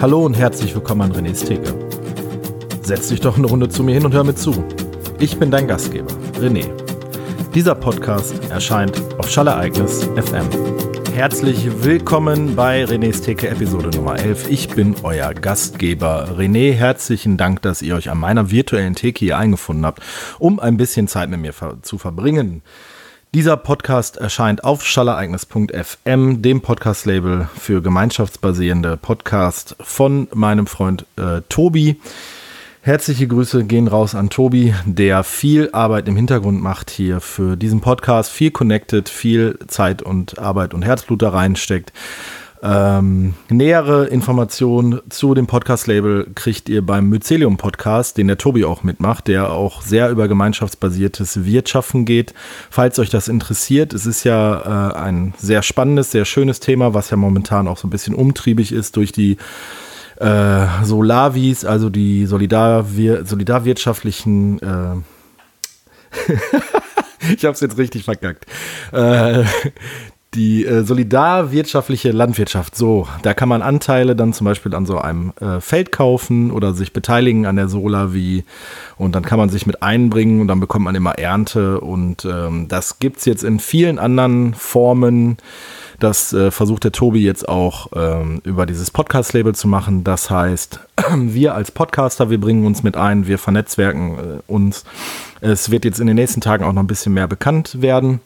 Hallo und herzlich willkommen an René's Theke. Setz dich doch eine Runde zu mir hin und hör mir zu. Ich bin dein Gastgeber, René. Dieser Podcast erscheint auf Schallereignis FM. Herzlich willkommen bei René's Theke Episode Nummer 11. Ich bin euer Gastgeber René. Herzlichen Dank, dass ihr euch an meiner virtuellen Theke hier eingefunden habt, um ein bisschen Zeit mit mir zu verbringen. Dieser Podcast erscheint auf schallereignis.fm, dem Podcast-Label für gemeinschaftsbasierende Podcast von meinem Freund äh, Tobi. Herzliche Grüße gehen raus an Tobi, der viel Arbeit im Hintergrund macht hier für diesen Podcast, viel connected, viel Zeit und Arbeit und Herzblut da reinsteckt. Ähm, nähere Informationen zu dem Podcast-Label kriegt ihr beim Mycelium Podcast, den der Tobi auch mitmacht, der auch sehr über gemeinschaftsbasiertes Wirtschaften geht. Falls euch das interessiert, es ist ja äh, ein sehr spannendes, sehr schönes Thema, was ja momentan auch so ein bisschen umtriebig ist durch die äh, Solavis, also die Solidarwir solidarwirtschaftlichen äh, ich habe es jetzt richtig verkackt. Äh, die äh, solidarwirtschaftliche Landwirtschaft, so, da kann man Anteile dann zum Beispiel an so einem äh, Feld kaufen oder sich beteiligen an der Sola wie und dann kann man sich mit einbringen und dann bekommt man immer Ernte und ähm, das gibt's jetzt in vielen anderen Formen. Das äh, versucht der Tobi jetzt auch ähm, über dieses Podcast-Label zu machen. Das heißt, wir als Podcaster, wir bringen uns mit ein, wir vernetzwerken äh, uns. Es wird jetzt in den nächsten Tagen auch noch ein bisschen mehr bekannt werden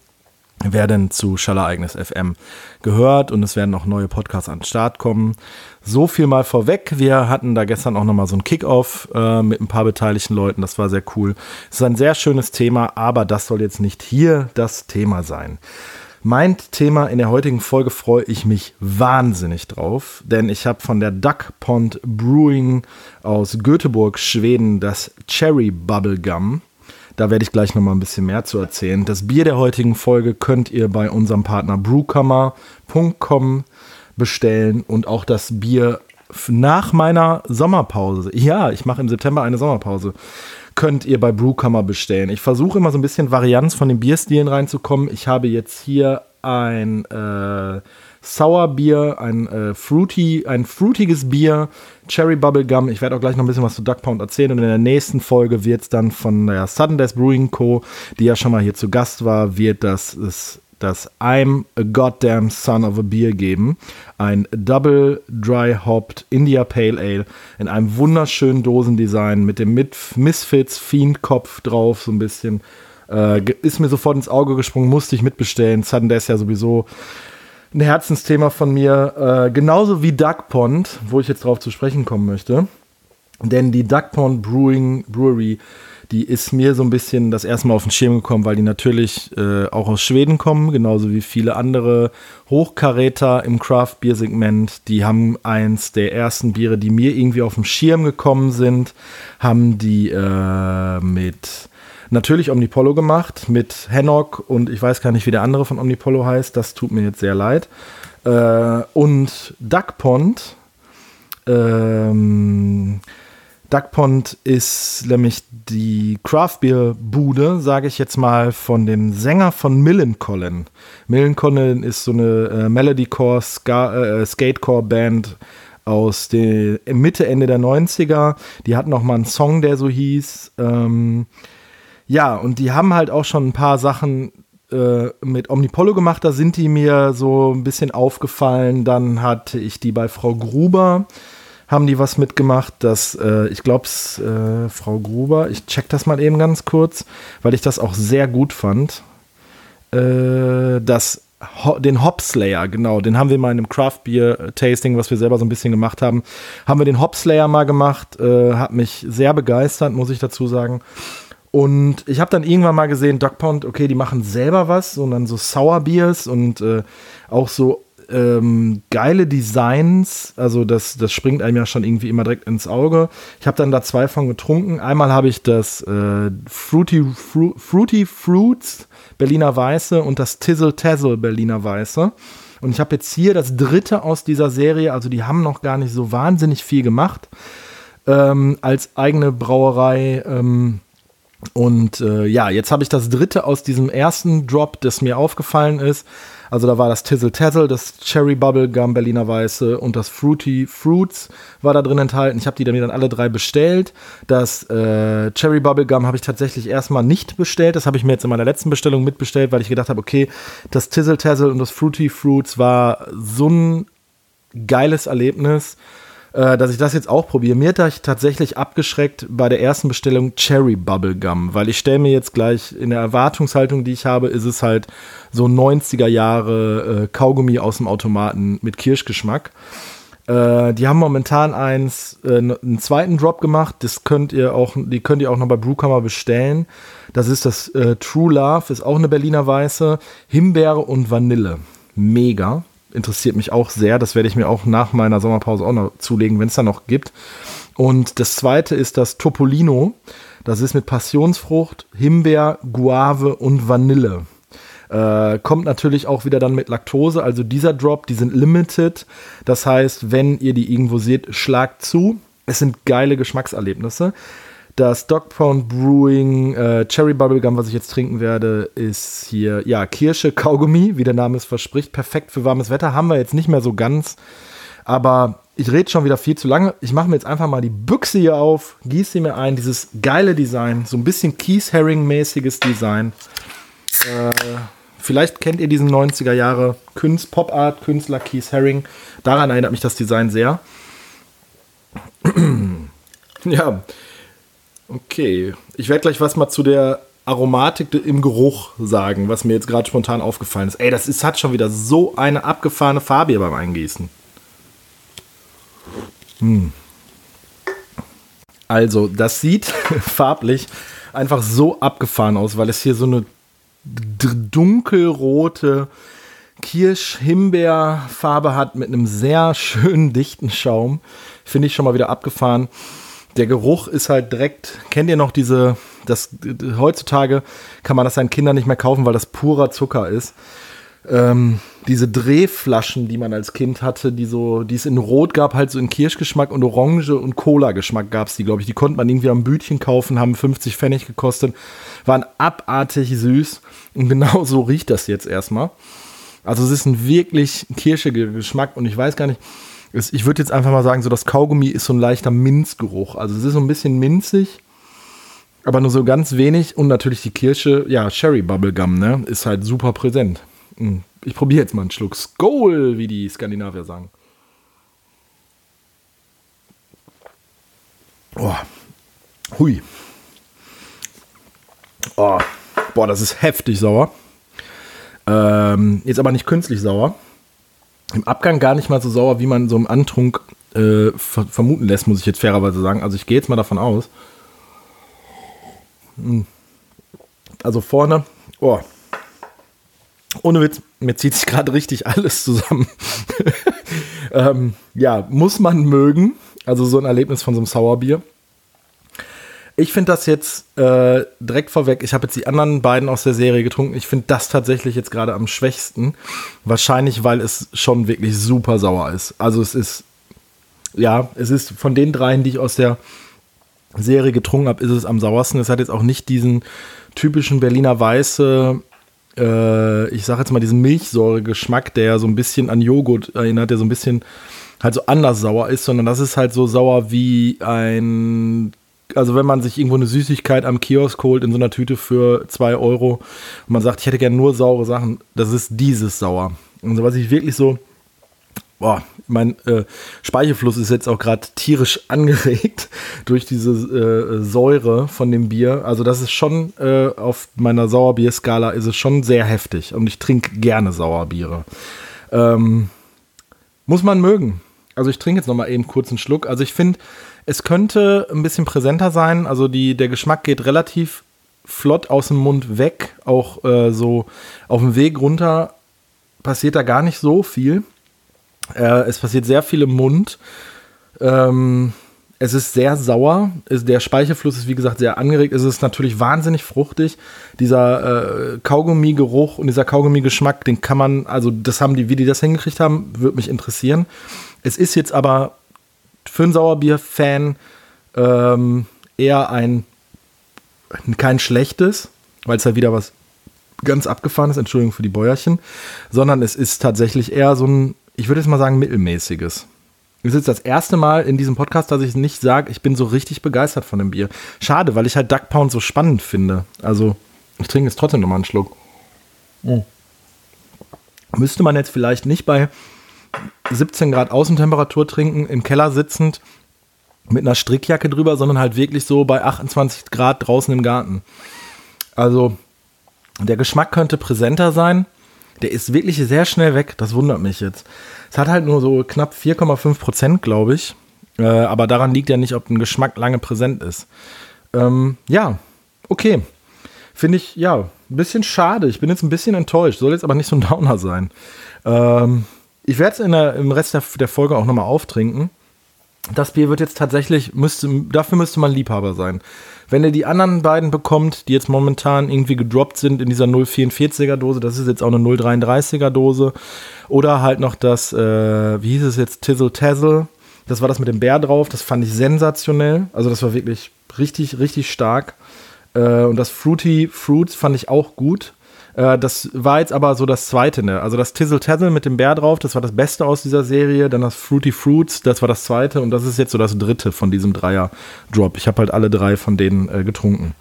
werden zu Schallereignis FM gehört und es werden noch neue Podcasts an den Start kommen. So viel mal vorweg. Wir hatten da gestern auch nochmal so ein Kickoff äh, mit ein paar beteiligten Leuten. Das war sehr cool. Es ist ein sehr schönes Thema, aber das soll jetzt nicht hier das Thema sein. Mein Thema in der heutigen Folge freue ich mich wahnsinnig drauf, denn ich habe von der Duck Pond Brewing aus Göteborg, Schweden, das Cherry Bubblegum da werde ich gleich noch mal ein bisschen mehr zu erzählen. Das Bier der heutigen Folge könnt ihr bei unserem Partner brewkammer.com bestellen und auch das Bier nach meiner Sommerpause. Ja, ich mache im September eine Sommerpause. Könnt ihr bei Brewkammer bestellen. Ich versuche immer so ein bisschen Varianz von den Bierstilen reinzukommen. Ich habe jetzt hier ein äh, Sourbier, ein äh, fruity, ein fruitiges Bier, Cherry Bubblegum. Ich werde auch gleich noch ein bisschen was zu Duck Pound erzählen und in der nächsten Folge wird es dann von der Sudden Death Brewing Co., die ja schon mal hier zu Gast war, wird das, das, das I'm a Goddamn Son of a Beer geben. Ein Double Dry Hopped India Pale Ale in einem wunderschönen Dosendesign mit dem Misfits Fiend Kopf drauf, so ein bisschen. Äh, ist mir sofort ins Auge gesprungen, musste ich mitbestellen. Sudden Death ja sowieso ein Herzensthema von mir, äh, genauso wie Duck Pond, wo ich jetzt drauf zu sprechen kommen möchte. Denn die Duck Pond Brewing Brewery, die ist mir so ein bisschen das erste Mal auf den Schirm gekommen, weil die natürlich äh, auch aus Schweden kommen, genauso wie viele andere Hochkaräter im Craft Beer Segment. Die haben eins der ersten Biere, die mir irgendwie auf den Schirm gekommen sind, haben die äh, mit natürlich Omnipollo gemacht mit Hennock und ich weiß gar nicht, wie der andere von Omnipollo heißt. Das tut mir jetzt sehr leid. Äh, und Duckpond. Ähm, Duckpond ist nämlich die Craftbeer-Bude, sage ich jetzt mal, von dem Sänger von Millencolin. Millencolin ist so eine äh, Melodycore, äh, Skatecore-Band aus der Mitte, Ende der 90er. Die hatten noch mal einen Song, der so hieß. Ähm, ja, und die haben halt auch schon ein paar Sachen äh, mit Omnipollo gemacht. Da sind die mir so ein bisschen aufgefallen. Dann hatte ich die bei Frau Gruber. Haben die was mitgemacht, dass äh, ich glaube, äh, Frau Gruber, ich check das mal eben ganz kurz, weil ich das auch sehr gut fand. Äh, das den Hopslayer, genau, den haben wir mal in einem Craft Beer Tasting, was wir selber so ein bisschen gemacht haben, haben wir den Hopslayer mal gemacht, äh, hat mich sehr begeistert, muss ich dazu sagen. Und ich habe dann irgendwann mal gesehen, Dog Pound, okay, die machen selber was, sondern so Sour Beers und äh, auch so ähm, geile Designs. Also das, das springt einem ja schon irgendwie immer direkt ins Auge. Ich habe dann da zwei von getrunken. Einmal habe ich das äh, Fruity, Fru Fruity Fruits Berliner Weiße und das Tizzle Tazzle Berliner Weiße. Und ich habe jetzt hier das dritte aus dieser Serie. Also die haben noch gar nicht so wahnsinnig viel gemacht. Ähm, als eigene Brauerei. Ähm, und äh, ja, jetzt habe ich das dritte aus diesem ersten Drop, das mir aufgefallen ist. Also da war das Tizzle Tazzle, das Cherry Bubble Gum Berliner Weiße und das Fruity Fruits war da drin enthalten. Ich habe die dann alle drei bestellt. Das äh, Cherry Bubble Gum habe ich tatsächlich erstmal nicht bestellt. Das habe ich mir jetzt in meiner letzten Bestellung mitbestellt, weil ich gedacht habe, okay, das Tizzle Tazzle und das Fruity Fruits war so ein geiles Erlebnis äh, dass ich das jetzt auch probiere. Mir hat ich tatsächlich abgeschreckt bei der ersten Bestellung Cherry Bubble Gum, weil ich stelle mir jetzt gleich in der Erwartungshaltung, die ich habe, ist es halt so 90er Jahre äh, Kaugummi aus dem Automaten mit Kirschgeschmack. Äh, die haben momentan eins, äh, einen zweiten Drop gemacht. Das könnt ihr auch, die könnt ihr auch noch bei Brewkammer bestellen. Das ist das äh, True Love, ist auch eine Berliner Weiße. Himbeere und Vanille. Mega interessiert mich auch sehr. Das werde ich mir auch nach meiner Sommerpause auch noch zulegen, wenn es da noch gibt. Und das zweite ist das Topolino. Das ist mit Passionsfrucht, Himbeer, Guave und Vanille. Äh, kommt natürlich auch wieder dann mit Laktose. Also dieser Drop, die sind limited. Das heißt, wenn ihr die irgendwo seht, schlagt zu. Es sind geile Geschmackserlebnisse. Das Dog Pound Brewing äh, Cherry Bubblegum, was ich jetzt trinken werde, ist hier, ja, Kirsche Kaugummi, wie der Name es verspricht. Perfekt für warmes Wetter. Haben wir jetzt nicht mehr so ganz. Aber ich rede schon wieder viel zu lange. Ich mache mir jetzt einfach mal die Büchse hier auf, gieße sie mir ein. Dieses geile Design, so ein bisschen Keith Haring-mäßiges Design. Äh, vielleicht kennt ihr diesen 90er Jahre Künst, Pop-Art-Künstler Keith Haring. Daran erinnert mich das Design sehr. ja, Okay, ich werde gleich was mal zu der Aromatik im Geruch sagen, was mir jetzt gerade spontan aufgefallen ist. Ey, das ist, hat schon wieder so eine abgefahrene Farbe hier beim Eingießen. Hm. Also, das sieht farblich einfach so abgefahren aus, weil es hier so eine dunkelrote Kirsch-Himbeer-Farbe hat mit einem sehr schönen dichten Schaum. Finde ich schon mal wieder abgefahren der Geruch ist halt direkt, kennt ihr noch diese, das heutzutage kann man das seinen Kindern nicht mehr kaufen, weil das purer Zucker ist. Ähm, diese Drehflaschen, die man als Kind hatte, die so, die es in Rot gab, halt so in Kirschgeschmack und Orange und Cola-Geschmack gab es die, glaube ich. Die konnte man irgendwie am Bütchen kaufen, haben 50 Pfennig gekostet, waren abartig süß und genau so riecht das jetzt erstmal. Also es ist ein wirklich kirschiger Geschmack und ich weiß gar nicht, ich würde jetzt einfach mal sagen, so das Kaugummi ist so ein leichter Minzgeruch. Also es ist so ein bisschen minzig, aber nur so ganz wenig. Und natürlich die Kirsche, ja, Sherry Bubblegum, ne, ist halt super präsent. Hm, ich probiere jetzt mal einen Schluck Skol, wie die Skandinavier sagen. Oh. Hui. Oh. Boah, das ist heftig sauer. Ähm, jetzt aber nicht künstlich sauer im Abgang gar nicht mal so sauer, wie man so im Antrunk äh, ver vermuten lässt, muss ich jetzt fairerweise sagen. Also ich gehe jetzt mal davon aus. Hm. Also vorne, oh, ohne Witz, mir zieht sich gerade richtig alles zusammen. ähm, ja, muss man mögen. Also so ein Erlebnis von so einem Sauerbier. Ich finde das jetzt äh, direkt vorweg. Ich habe jetzt die anderen beiden aus der Serie getrunken. Ich finde das tatsächlich jetzt gerade am schwächsten. Wahrscheinlich, weil es schon wirklich super sauer ist. Also es ist, ja, es ist von den dreien, die ich aus der Serie getrunken habe, ist es am sauersten. Es hat jetzt auch nicht diesen typischen Berliner Weiße, äh, ich sage jetzt mal diesen Milchsäure-Geschmack, der so ein bisschen an Joghurt erinnert, der so ein bisschen halt so anders sauer ist, sondern das ist halt so sauer wie ein also wenn man sich irgendwo eine Süßigkeit am Kiosk holt in so einer Tüte für 2 Euro und man sagt, ich hätte gerne nur saure Sachen, das ist dieses sauer. Und was ich wirklich so, boah, mein äh, Speichelfluss ist jetzt auch gerade tierisch angeregt durch diese äh, Säure von dem Bier. Also das ist schon äh, auf meiner Sauerbierskala ist es schon sehr heftig und ich trinke gerne Sauerbiere. Ähm, muss man mögen. Also ich trinke jetzt noch mal eben kurz einen Schluck. Also ich finde es könnte ein bisschen präsenter sein. Also die, der Geschmack geht relativ flott aus dem Mund weg. Auch äh, so auf dem Weg runter passiert da gar nicht so viel. Äh, es passiert sehr viel im Mund. Ähm, es ist sehr sauer. Der Speichelfluss ist, wie gesagt, sehr angeregt. Es ist natürlich wahnsinnig fruchtig. Dieser äh, Kaugummi-Geruch und dieser Kaugummi-Geschmack, den kann man, also das haben die, wie die das hingekriegt haben, würde mich interessieren. Es ist jetzt aber für einen Sauerbier-Fan ähm, eher ein kein schlechtes, weil es halt wieder was ganz abgefahrenes, Entschuldigung für die Bäuerchen, sondern es ist tatsächlich eher so ein, ich würde jetzt mal sagen, mittelmäßiges. Es ist das erste Mal in diesem Podcast, dass ich nicht sage, ich bin so richtig begeistert von dem Bier. Schade, weil ich halt Duck Pound so spannend finde. Also, ich trinke jetzt trotzdem nochmal einen Schluck. Mhm. Müsste man jetzt vielleicht nicht bei 17 Grad Außentemperatur trinken, im Keller sitzend, mit einer Strickjacke drüber, sondern halt wirklich so bei 28 Grad draußen im Garten. Also, der Geschmack könnte präsenter sein. Der ist wirklich sehr schnell weg. Das wundert mich jetzt. Es hat halt nur so knapp 4,5 Prozent, glaube ich. Äh, aber daran liegt ja nicht, ob ein Geschmack lange präsent ist. Ähm, ja, okay. Finde ich, ja, ein bisschen schade. Ich bin jetzt ein bisschen enttäuscht. Soll jetzt aber nicht so ein Downer sein. Ähm, ich werde es im Rest der, der Folge auch nochmal auftrinken. Das Bier wird jetzt tatsächlich, müsste, dafür müsste man Liebhaber sein. Wenn ihr die anderen beiden bekommt, die jetzt momentan irgendwie gedroppt sind in dieser 044er Dose, das ist jetzt auch eine 033er Dose, oder halt noch das, äh, wie hieß es jetzt, Tizzle Tazzle. Das war das mit dem Bär drauf. Das fand ich sensationell. Also das war wirklich richtig, richtig stark. Äh, und das Fruity Fruits fand ich auch gut. Äh, das war jetzt aber so das zweite, ne? Also das Tizzle Tazzle mit dem Bär drauf, das war das Beste aus dieser Serie. Dann das Fruity Fruits, das war das zweite. Und das ist jetzt so das dritte von diesem Dreier-Drop. Ich habe halt alle drei von denen äh, getrunken.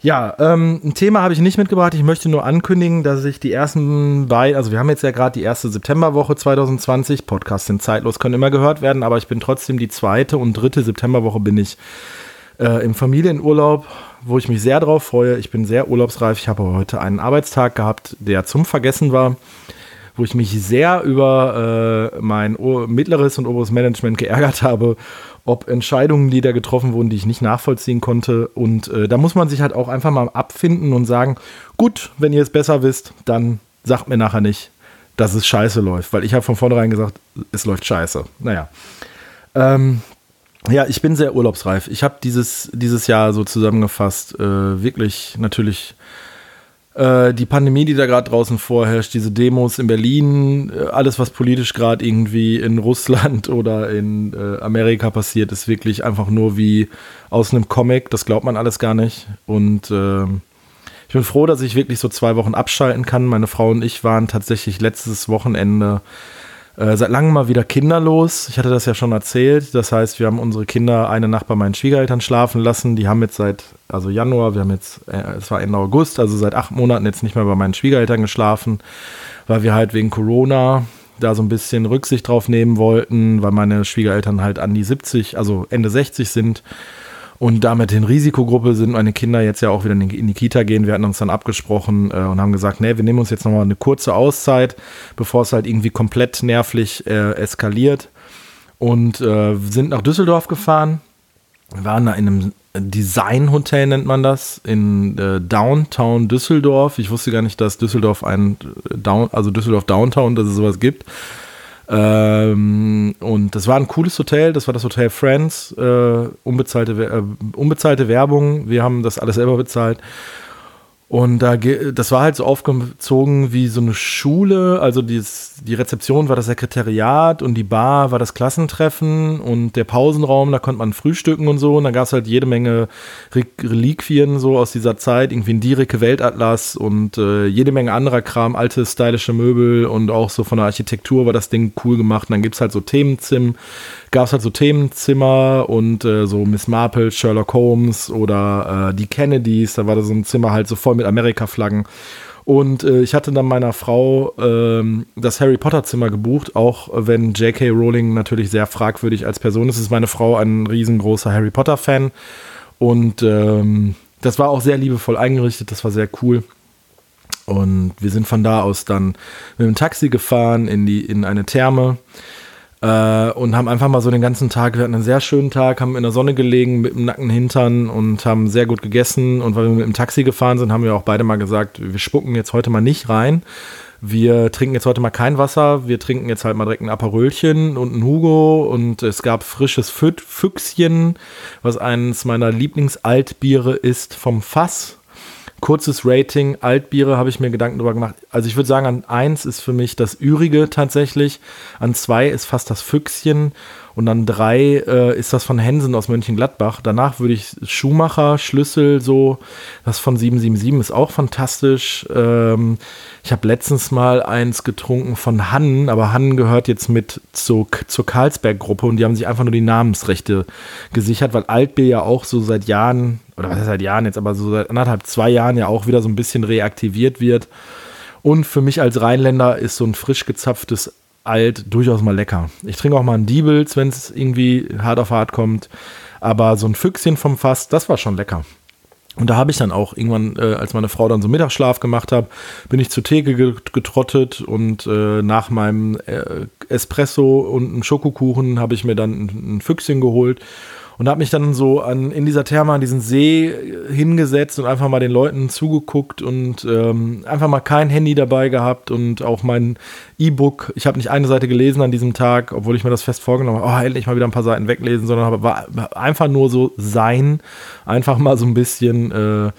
Ja, ähm, ein Thema habe ich nicht mitgebracht. Ich möchte nur ankündigen, dass ich die ersten beiden, also wir haben jetzt ja gerade die erste Septemberwoche 2020. Podcasts sind zeitlos, können immer gehört werden, aber ich bin trotzdem die zweite und dritte Septemberwoche bin ich äh, im Familienurlaub, wo ich mich sehr drauf freue. Ich bin sehr urlaubsreif. Ich habe heute einen Arbeitstag gehabt, der zum Vergessen war wo ich mich sehr über äh, mein mittleres und oberes Management geärgert habe, ob Entscheidungen, die da getroffen wurden, die ich nicht nachvollziehen konnte. Und äh, da muss man sich halt auch einfach mal abfinden und sagen, gut, wenn ihr es besser wisst, dann sagt mir nachher nicht, dass es scheiße läuft, weil ich habe von vornherein gesagt, es läuft scheiße. Naja. Ähm, ja, ich bin sehr urlaubsreif. Ich habe dieses, dieses Jahr so zusammengefasst, äh, wirklich natürlich äh, die Pandemie, die da gerade draußen vorherrscht, diese Demos in Berlin, äh, alles, was politisch gerade irgendwie in Russland oder in äh, Amerika passiert, ist wirklich einfach nur wie aus einem Comic. Das glaubt man alles gar nicht. Und äh, ich bin froh, dass ich wirklich so zwei Wochen abschalten kann. Meine Frau und ich waren tatsächlich letztes Wochenende äh, seit langem mal wieder kinderlos. Ich hatte das ja schon erzählt. Das heißt, wir haben unsere Kinder eine Nacht bei meinen Schwiegereltern schlafen lassen. Die haben jetzt seit, also Januar, wir haben jetzt, äh, es war Ende August, also seit acht Monaten jetzt nicht mehr bei meinen Schwiegereltern geschlafen, weil wir halt wegen Corona da so ein bisschen Rücksicht drauf nehmen wollten, weil meine Schwiegereltern halt an die 70, also Ende 60 sind und damit in Risikogruppe sind meine Kinder jetzt ja auch wieder in die Kita gehen. Wir hatten uns dann abgesprochen äh, und haben gesagt, nee, wir nehmen uns jetzt nochmal eine kurze Auszeit, bevor es halt irgendwie komplett nervlich äh, eskaliert. Und äh, sind nach Düsseldorf gefahren. Wir waren da in einem Designhotel, nennt man das, in äh, Downtown Düsseldorf. Ich wusste gar nicht, dass Düsseldorf ein äh, Down, also Düsseldorf Downtown, dass es sowas gibt. Ähm, und das war ein cooles Hotel, das war das Hotel Friends, äh, unbezahlte, äh, unbezahlte Werbung, wir haben das alles selber bezahlt. Und da, das war halt so aufgezogen wie so eine Schule. Also die, die Rezeption war das Sekretariat und die Bar war das Klassentreffen und der Pausenraum, da konnte man frühstücken und so. Und da gab es halt jede Menge Reliquien so aus dieser Zeit, irgendwie ein Direke Weltatlas und äh, jede Menge anderer Kram, alte stylische Möbel und auch so von der Architektur war das Ding cool gemacht. Und dann gibt es halt so Themenzimmer, gab es halt so Themenzimmer und äh, so Miss Marple, Sherlock Holmes oder äh, die Kennedys, da war da so ein Zimmer halt so voll mit Amerika-Flaggen. Und äh, ich hatte dann meiner Frau ähm, das Harry Potter Zimmer gebucht, auch wenn J.K. Rowling natürlich sehr fragwürdig als Person ist, ist meine Frau ein riesengroßer Harry Potter Fan. Und ähm, das war auch sehr liebevoll eingerichtet, das war sehr cool. Und wir sind von da aus dann mit dem Taxi gefahren in, die, in eine Therme. Äh, und haben einfach mal so den ganzen Tag, wir hatten einen sehr schönen Tag, haben in der Sonne gelegen mit dem nackten Hintern und haben sehr gut gegessen. Und weil wir mit dem Taxi gefahren sind, haben wir auch beide mal gesagt, wir spucken jetzt heute mal nicht rein. Wir trinken jetzt heute mal kein Wasser, wir trinken jetzt halt mal direkt ein Aperölchen und ein Hugo und es gab frisches Füchschen, was eines meiner Lieblingsaltbiere ist vom Fass Kurzes Rating, Altbiere habe ich mir Gedanken drüber gemacht. Also ich würde sagen, an eins ist für mich das Ürige tatsächlich, an zwei ist fast das Füchschen und dann drei äh, ist das von Hensen aus Mönchengladbach. Danach würde ich Schumacher, Schlüssel, so, das von 777 ist auch fantastisch. Ähm, ich habe letztens mal eins getrunken von Hannen, aber Hannen gehört jetzt mit zu, zur Karlsberg-Gruppe und die haben sich einfach nur die Namensrechte gesichert, weil Altbier ja auch so seit Jahren, oder was heißt seit Jahren jetzt, aber so seit anderthalb, zwei Jahren ja auch wieder so ein bisschen reaktiviert wird. Und für mich als Rheinländer ist so ein frisch gezapftes alt durchaus mal lecker. Ich trinke auch mal einen Diebels, wenn es irgendwie hart auf hart kommt. Aber so ein Füchschen vom Fass, das war schon lecker. Und da habe ich dann auch irgendwann, äh, als meine Frau dann so Mittagsschlaf gemacht hat, bin ich zur Theke getrottet und äh, nach meinem äh, Espresso und einem Schokokuchen habe ich mir dann ein, ein Füchschen geholt und habe mich dann so an, in dieser Therme an diesen See hingesetzt und einfach mal den Leuten zugeguckt und ähm, einfach mal kein Handy dabei gehabt und auch mein E-Book. Ich habe nicht eine Seite gelesen an diesem Tag, obwohl ich mir das fest vorgenommen habe, oh, endlich mal wieder ein paar Seiten weglesen, sondern habe, war einfach nur so sein, einfach mal so ein bisschen äh,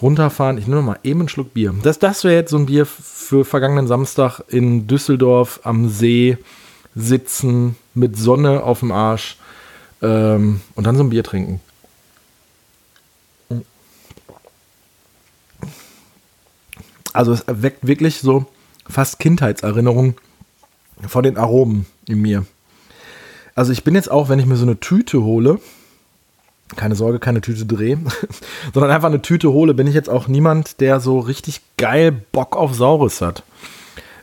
runterfahren. Ich nehme mal eben einen Schluck Bier. Das, das wäre jetzt so ein Bier für vergangenen Samstag in Düsseldorf am See sitzen mit Sonne auf dem Arsch ähm, und dann so ein Bier trinken. Also es erweckt wirklich so fast Kindheitserinnerungen von den Aromen in mir. Also ich bin jetzt auch, wenn ich mir so eine Tüte hole, keine Sorge, keine Tüte drehe, sondern einfach eine Tüte hole, bin ich jetzt auch niemand, der so richtig geil Bock auf Saures hat.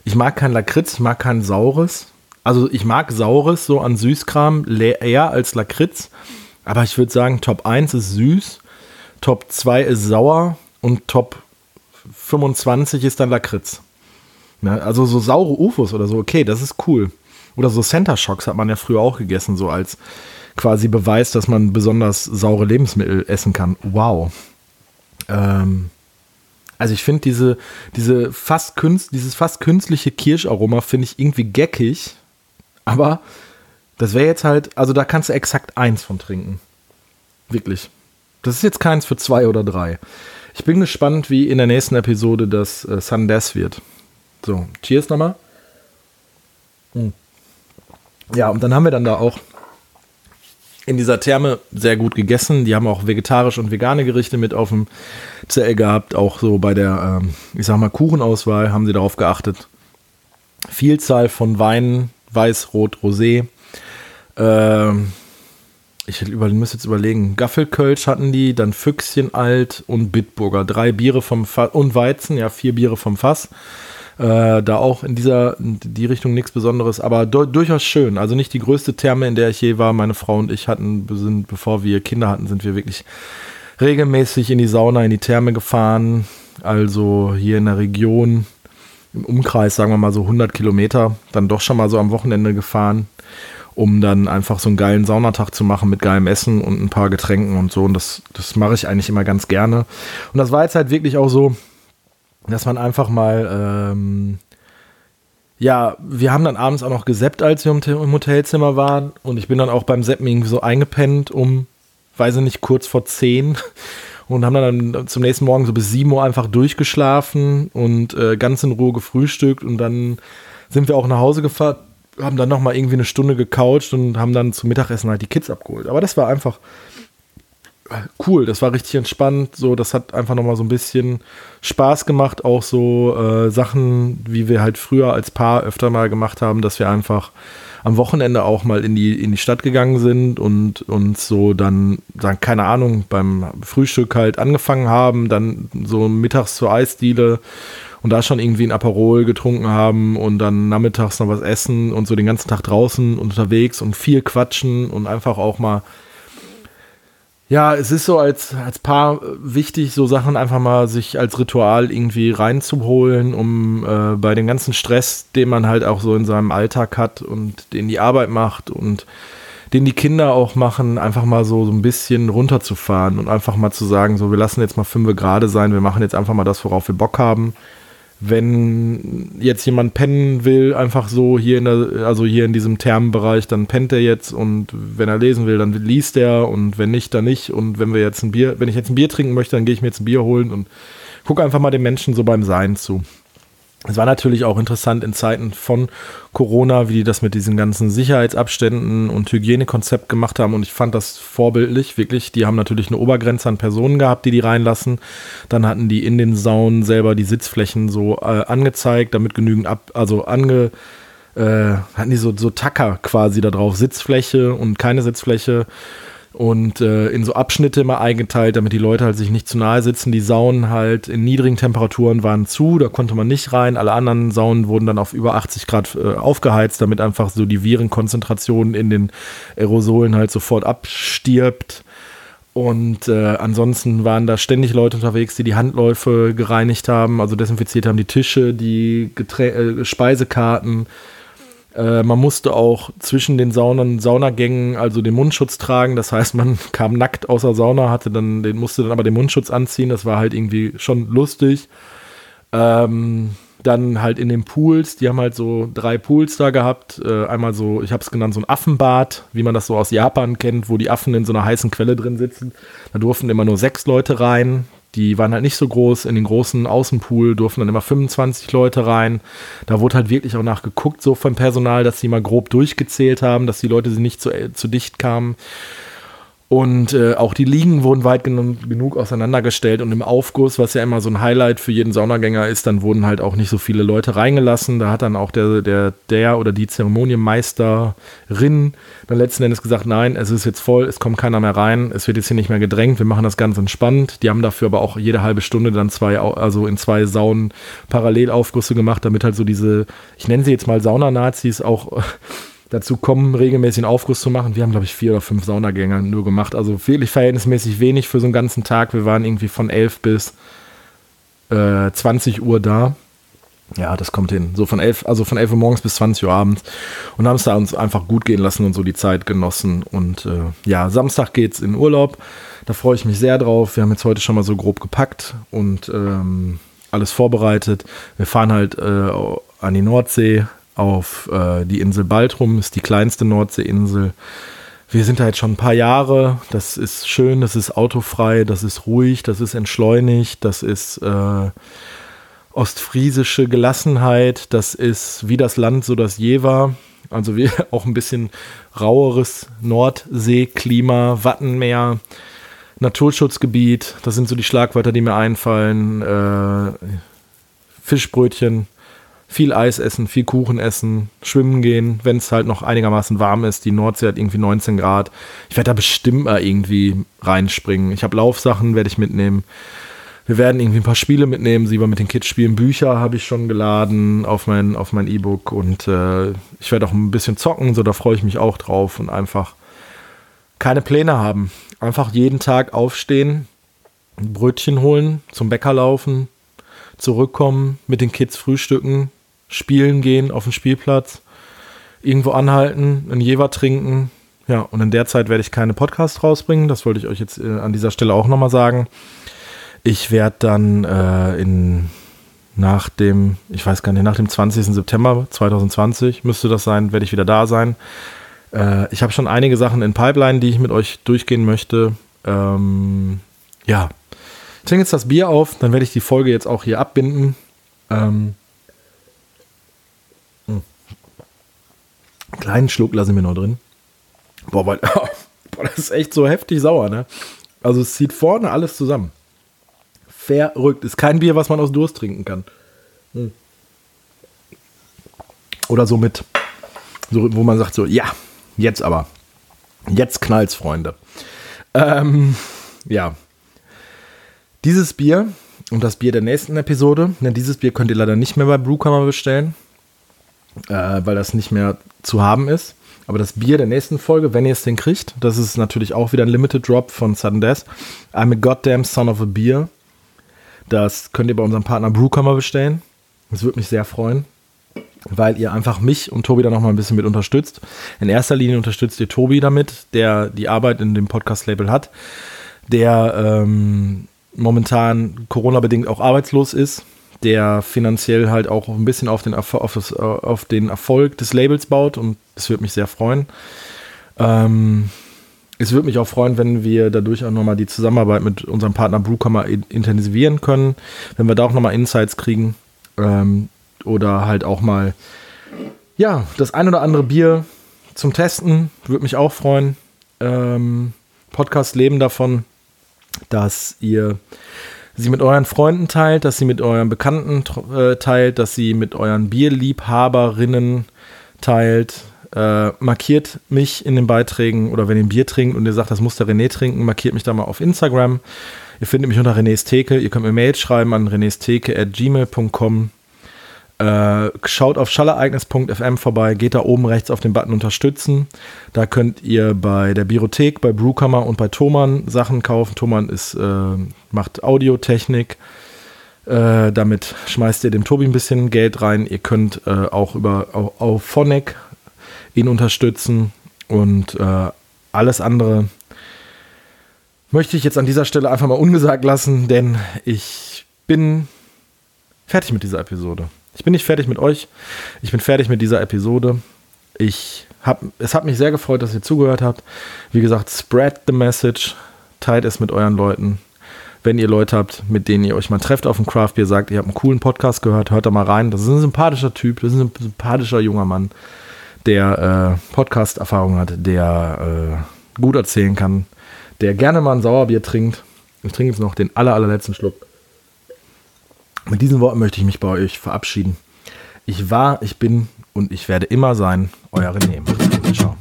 Ich mag kein Lakritz, ich mag kein Saures. Also ich mag Saures so an Süßkram eher als Lakritz. Aber ich würde sagen, Top 1 ist süß, Top 2 ist sauer und Top 25 ist dann Lakritz. Ja, also so saure Ufos oder so, okay, das ist cool. Oder so Center Shocks hat man ja früher auch gegessen, so als quasi Beweis, dass man besonders saure Lebensmittel essen kann. Wow. Ähm, also ich finde diese, diese fast künst, dieses fast künstliche Kirscharoma finde ich irgendwie geckig. Aber das wäre jetzt halt, also da kannst du exakt eins von trinken. Wirklich. Das ist jetzt keins für zwei oder drei. Ich bin gespannt, wie in der nächsten Episode das äh, Sundays wird. So, cheers nochmal. Hm. Ja, und dann haben wir dann da auch in dieser Therme sehr gut gegessen. Die haben auch vegetarisch und vegane Gerichte mit auf dem Zell gehabt. Auch so bei der, ähm, ich sag mal, Kuchenauswahl haben sie darauf geachtet. Vielzahl von Weinen, Weiß, Rot, Rosé. Ähm, ich müsste jetzt überlegen. Gaffelkölsch hatten die, dann Füchschen alt und Bitburger. Drei Biere vom Fass und Weizen, ja, vier Biere vom Fass. Äh, da auch in dieser in die Richtung nichts Besonderes, aber durchaus schön. Also nicht die größte Therme, in der ich je war. Meine Frau und ich hatten, sind, bevor wir Kinder hatten, sind wir wirklich regelmäßig in die Sauna, in die Therme gefahren. Also hier in der Region im Umkreis, sagen wir mal so 100 Kilometer, dann doch schon mal so am Wochenende gefahren, um dann einfach so einen geilen Saunatag zu machen mit geilem Essen und ein paar Getränken und so. Und das, das mache ich eigentlich immer ganz gerne. Und das war jetzt halt wirklich auch so, dass man einfach mal, ähm, ja, wir haben dann abends auch noch geseppt, als wir im Hotelzimmer waren. Und ich bin dann auch beim Seppen irgendwie so eingepennt um, weiß ich nicht, kurz vor zehn und haben dann zum nächsten Morgen so bis 7 Uhr einfach durchgeschlafen und äh, ganz in Ruhe gefrühstückt. Und dann sind wir auch nach Hause gefahren, haben dann nochmal irgendwie eine Stunde gecoucht und haben dann zum Mittagessen halt die Kids abgeholt. Aber das war einfach cool, das war richtig entspannt, so, das hat einfach nochmal so ein bisschen Spaß gemacht, auch so äh, Sachen, wie wir halt früher als Paar öfter mal gemacht haben, dass wir einfach am Wochenende auch mal in die, in die Stadt gegangen sind und uns so dann, dann, keine Ahnung, beim Frühstück halt angefangen haben, dann so mittags zur Eisdiele und da schon irgendwie ein Aperol getrunken haben und dann nachmittags noch was essen und so den ganzen Tag draußen unterwegs und viel quatschen und einfach auch mal ja, es ist so als, als Paar wichtig, so Sachen einfach mal sich als Ritual irgendwie reinzuholen, um äh, bei dem ganzen Stress, den man halt auch so in seinem Alltag hat und den die Arbeit macht und den die Kinder auch machen, einfach mal so, so ein bisschen runterzufahren und einfach mal zu sagen, so wir lassen jetzt mal fünf gerade sein, wir machen jetzt einfach mal das, worauf wir Bock haben wenn jetzt jemand pennen will, einfach so hier in der, also hier in diesem Thermenbereich, dann pennt er jetzt und wenn er lesen will, dann liest er und wenn nicht, dann nicht. Und wenn wir jetzt ein Bier, wenn ich jetzt ein Bier trinken möchte, dann gehe ich mir jetzt ein Bier holen und guck einfach mal den Menschen so beim Sein zu. Es war natürlich auch interessant in Zeiten von Corona, wie die das mit diesen ganzen Sicherheitsabständen und Hygienekonzept gemacht haben. Und ich fand das vorbildlich, wirklich. Die haben natürlich eine Obergrenze an Personen gehabt, die die reinlassen. Dann hatten die in den Saunen selber die Sitzflächen so äh, angezeigt, damit genügend ab, also ange, äh, hatten die so, so Tacker quasi da drauf, Sitzfläche und keine Sitzfläche und äh, in so Abschnitte immer eingeteilt, damit die Leute halt sich nicht zu nahe sitzen. Die Saunen halt in niedrigen Temperaturen waren zu, da konnte man nicht rein. Alle anderen Saunen wurden dann auf über 80 Grad äh, aufgeheizt, damit einfach so die Virenkonzentration in den Aerosolen halt sofort abstirbt. Und äh, ansonsten waren da ständig Leute unterwegs, die die Handläufe gereinigt haben, also desinfiziert haben, die Tische, die Geträ äh, Speisekarten, äh, man musste auch zwischen den Saunen, Saunagängen also den Mundschutz tragen. Das heißt, man kam nackt aus der Sauna, hatte dann, den musste dann aber den Mundschutz anziehen. Das war halt irgendwie schon lustig. Ähm, dann halt in den Pools, die haben halt so drei Pools da gehabt. Äh, einmal so, ich habe es genannt, so ein Affenbad, wie man das so aus Japan kennt, wo die Affen in so einer heißen Quelle drin sitzen. Da durften immer nur sechs Leute rein. Die waren halt nicht so groß. In den großen Außenpool durften dann immer 25 Leute rein. Da wurde halt wirklich auch nachgeguckt, so vom Personal, dass sie mal grob durchgezählt haben, dass die Leute sie nicht zu, äh, zu dicht kamen. Und äh, auch die Liegen wurden weit gen genug auseinandergestellt und im Aufguss, was ja immer so ein Highlight für jeden Saunagänger ist, dann wurden halt auch nicht so viele Leute reingelassen. Da hat dann auch der, der, der oder die Zeremonienmeisterin dann letzten Endes gesagt, nein, es ist jetzt voll, es kommt keiner mehr rein, es wird jetzt hier nicht mehr gedrängt, wir machen das ganz entspannt. Die haben dafür aber auch jede halbe Stunde dann zwei, also in zwei Saunen Parallelaufgüsse gemacht, damit halt so diese, ich nenne sie jetzt mal Saunanazis auch dazu kommen, regelmäßig einen Aufguss zu machen. Wir haben, glaube ich, vier oder fünf Saunagänge nur gemacht. Also wirklich verhältnismäßig wenig für so einen ganzen Tag. Wir waren irgendwie von 11 bis äh, 20 Uhr da. Ja, das kommt hin. So von 11, also von 11 Uhr morgens bis 20 Uhr abends. Und haben es da uns einfach gut gehen lassen und so die Zeit genossen. Und äh, ja, Samstag geht's in Urlaub. Da freue ich mich sehr drauf. Wir haben jetzt heute schon mal so grob gepackt und ähm, alles vorbereitet. Wir fahren halt äh, an die Nordsee, auf äh, die Insel Baltrum, ist die kleinste Nordseeinsel. Wir sind da jetzt schon ein paar Jahre. Das ist schön, das ist autofrei, das ist ruhig, das ist entschleunigt, das ist äh, ostfriesische Gelassenheit, das ist wie das Land so das je war. Also wir auch ein bisschen raueres Nordseeklima, Wattenmeer, Naturschutzgebiet. Das sind so die Schlagwörter, die mir einfallen. Äh, Fischbrötchen, viel Eis essen, viel Kuchen essen, schwimmen gehen, wenn es halt noch einigermaßen warm ist. Die Nordsee hat irgendwie 19 Grad. Ich werde da bestimmt mal irgendwie reinspringen. Ich habe Laufsachen, werde ich mitnehmen. Wir werden irgendwie ein paar Spiele mitnehmen, sie mit den Kids spielen. Bücher habe ich schon geladen auf mein auf mein E-Book und äh, ich werde auch ein bisschen zocken, so da freue ich mich auch drauf und einfach keine Pläne haben. Einfach jeden Tag aufstehen, ein Brötchen holen, zum Bäcker laufen, zurückkommen, mit den Kids frühstücken, spielen gehen auf dem Spielplatz, irgendwo anhalten, ein Jever trinken. Ja, und in der Zeit werde ich keine Podcasts rausbringen. Das wollte ich euch jetzt äh, an dieser Stelle auch nochmal sagen. Ich werde dann äh, in nach dem, ich weiß gar nicht, nach dem 20. September 2020 müsste das sein, werde ich wieder da sein. Äh, ich habe schon einige Sachen in Pipeline, die ich mit euch durchgehen möchte. Ähm, ja, ich trinke jetzt das Bier auf, dann werde ich die Folge jetzt auch hier abbinden. Ähm, Kleinen Schluck lasse ich mir noch drin. Boah, weil, boah, das ist echt so heftig sauer, ne? Also es zieht vorne alles zusammen. Verrückt. Ist kein Bier, was man aus Durst trinken kann. Hm. Oder so mit, so, wo man sagt so, ja, jetzt aber. Jetzt knallt's, Freunde. Ähm, ja. Dieses Bier und das Bier der nächsten Episode, ne, dieses Bier könnt ihr leider nicht mehr bei Brewkammer bestellen äh, weil das nicht mehr zu haben ist. Aber das Bier der nächsten Folge, wenn ihr es denn kriegt, das ist natürlich auch wieder ein Limited Drop von Sudden Death. I'm a goddamn son of a beer. Das könnt ihr bei unserem Partner Brewkammer bestellen. Das würde mich sehr freuen, weil ihr einfach mich und Tobi da nochmal ein bisschen mit unterstützt. In erster Linie unterstützt ihr Tobi damit, der die Arbeit in dem Podcast-Label hat, der ähm, momentan Corona-bedingt auch arbeitslos ist der finanziell halt auch ein bisschen auf den, auf, das, auf den Erfolg des Labels baut und das würde mich sehr freuen. Ähm, es würde mich auch freuen, wenn wir dadurch auch nochmal die Zusammenarbeit mit unserem Partner Brewkammer intensivieren können, wenn wir da auch nochmal Insights kriegen ähm, oder halt auch mal, ja, das ein oder andere Bier zum Testen, würde mich auch freuen. Ähm, Podcast leben davon, dass ihr sie mit euren Freunden teilt, dass sie mit euren Bekannten äh, teilt, dass sie mit euren Bierliebhaberinnen teilt. Äh, markiert mich in den Beiträgen oder wenn ihr ein Bier trinkt und ihr sagt, das muss der René trinken, markiert mich da mal auf Instagram. Ihr findet mich unter René's Theke. Ihr könnt mir Mail schreiben an renestheke.gmail.com. Äh, schaut auf schallereignis.fm vorbei, geht da oben rechts auf den Button unterstützen. Da könnt ihr bei der Biothek, bei Brewkammer und bei Thomann Sachen kaufen. Thomann ist, äh, macht Audiotechnik. Äh, damit schmeißt ihr dem Tobi ein bisschen Geld rein. Ihr könnt äh, auch über auf, ihn unterstützen und äh, alles andere möchte ich jetzt an dieser Stelle einfach mal ungesagt lassen, denn ich bin fertig mit dieser Episode. Ich bin nicht fertig mit euch. Ich bin fertig mit dieser Episode. Ich hab, es hat mich sehr gefreut, dass ihr zugehört habt. Wie gesagt, spread the message, teilt es mit euren Leuten. Wenn ihr Leute habt, mit denen ihr euch mal trefft auf dem Craft Beer, sagt, ihr habt einen coolen Podcast gehört, hört da mal rein. Das ist ein sympathischer Typ, das ist ein sympathischer junger Mann, der äh, Podcast-Erfahrung hat, der äh, gut erzählen kann, der gerne mal ein Sauerbier trinkt. Ich trinke jetzt noch den aller, allerletzten Schluck. Mit diesen Worten möchte ich mich bei euch verabschieden. Ich war, ich bin und ich werde immer sein, euer René. Ciao.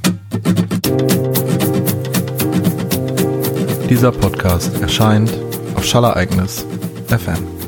Dieser Podcast erscheint auf Schallereignis FM.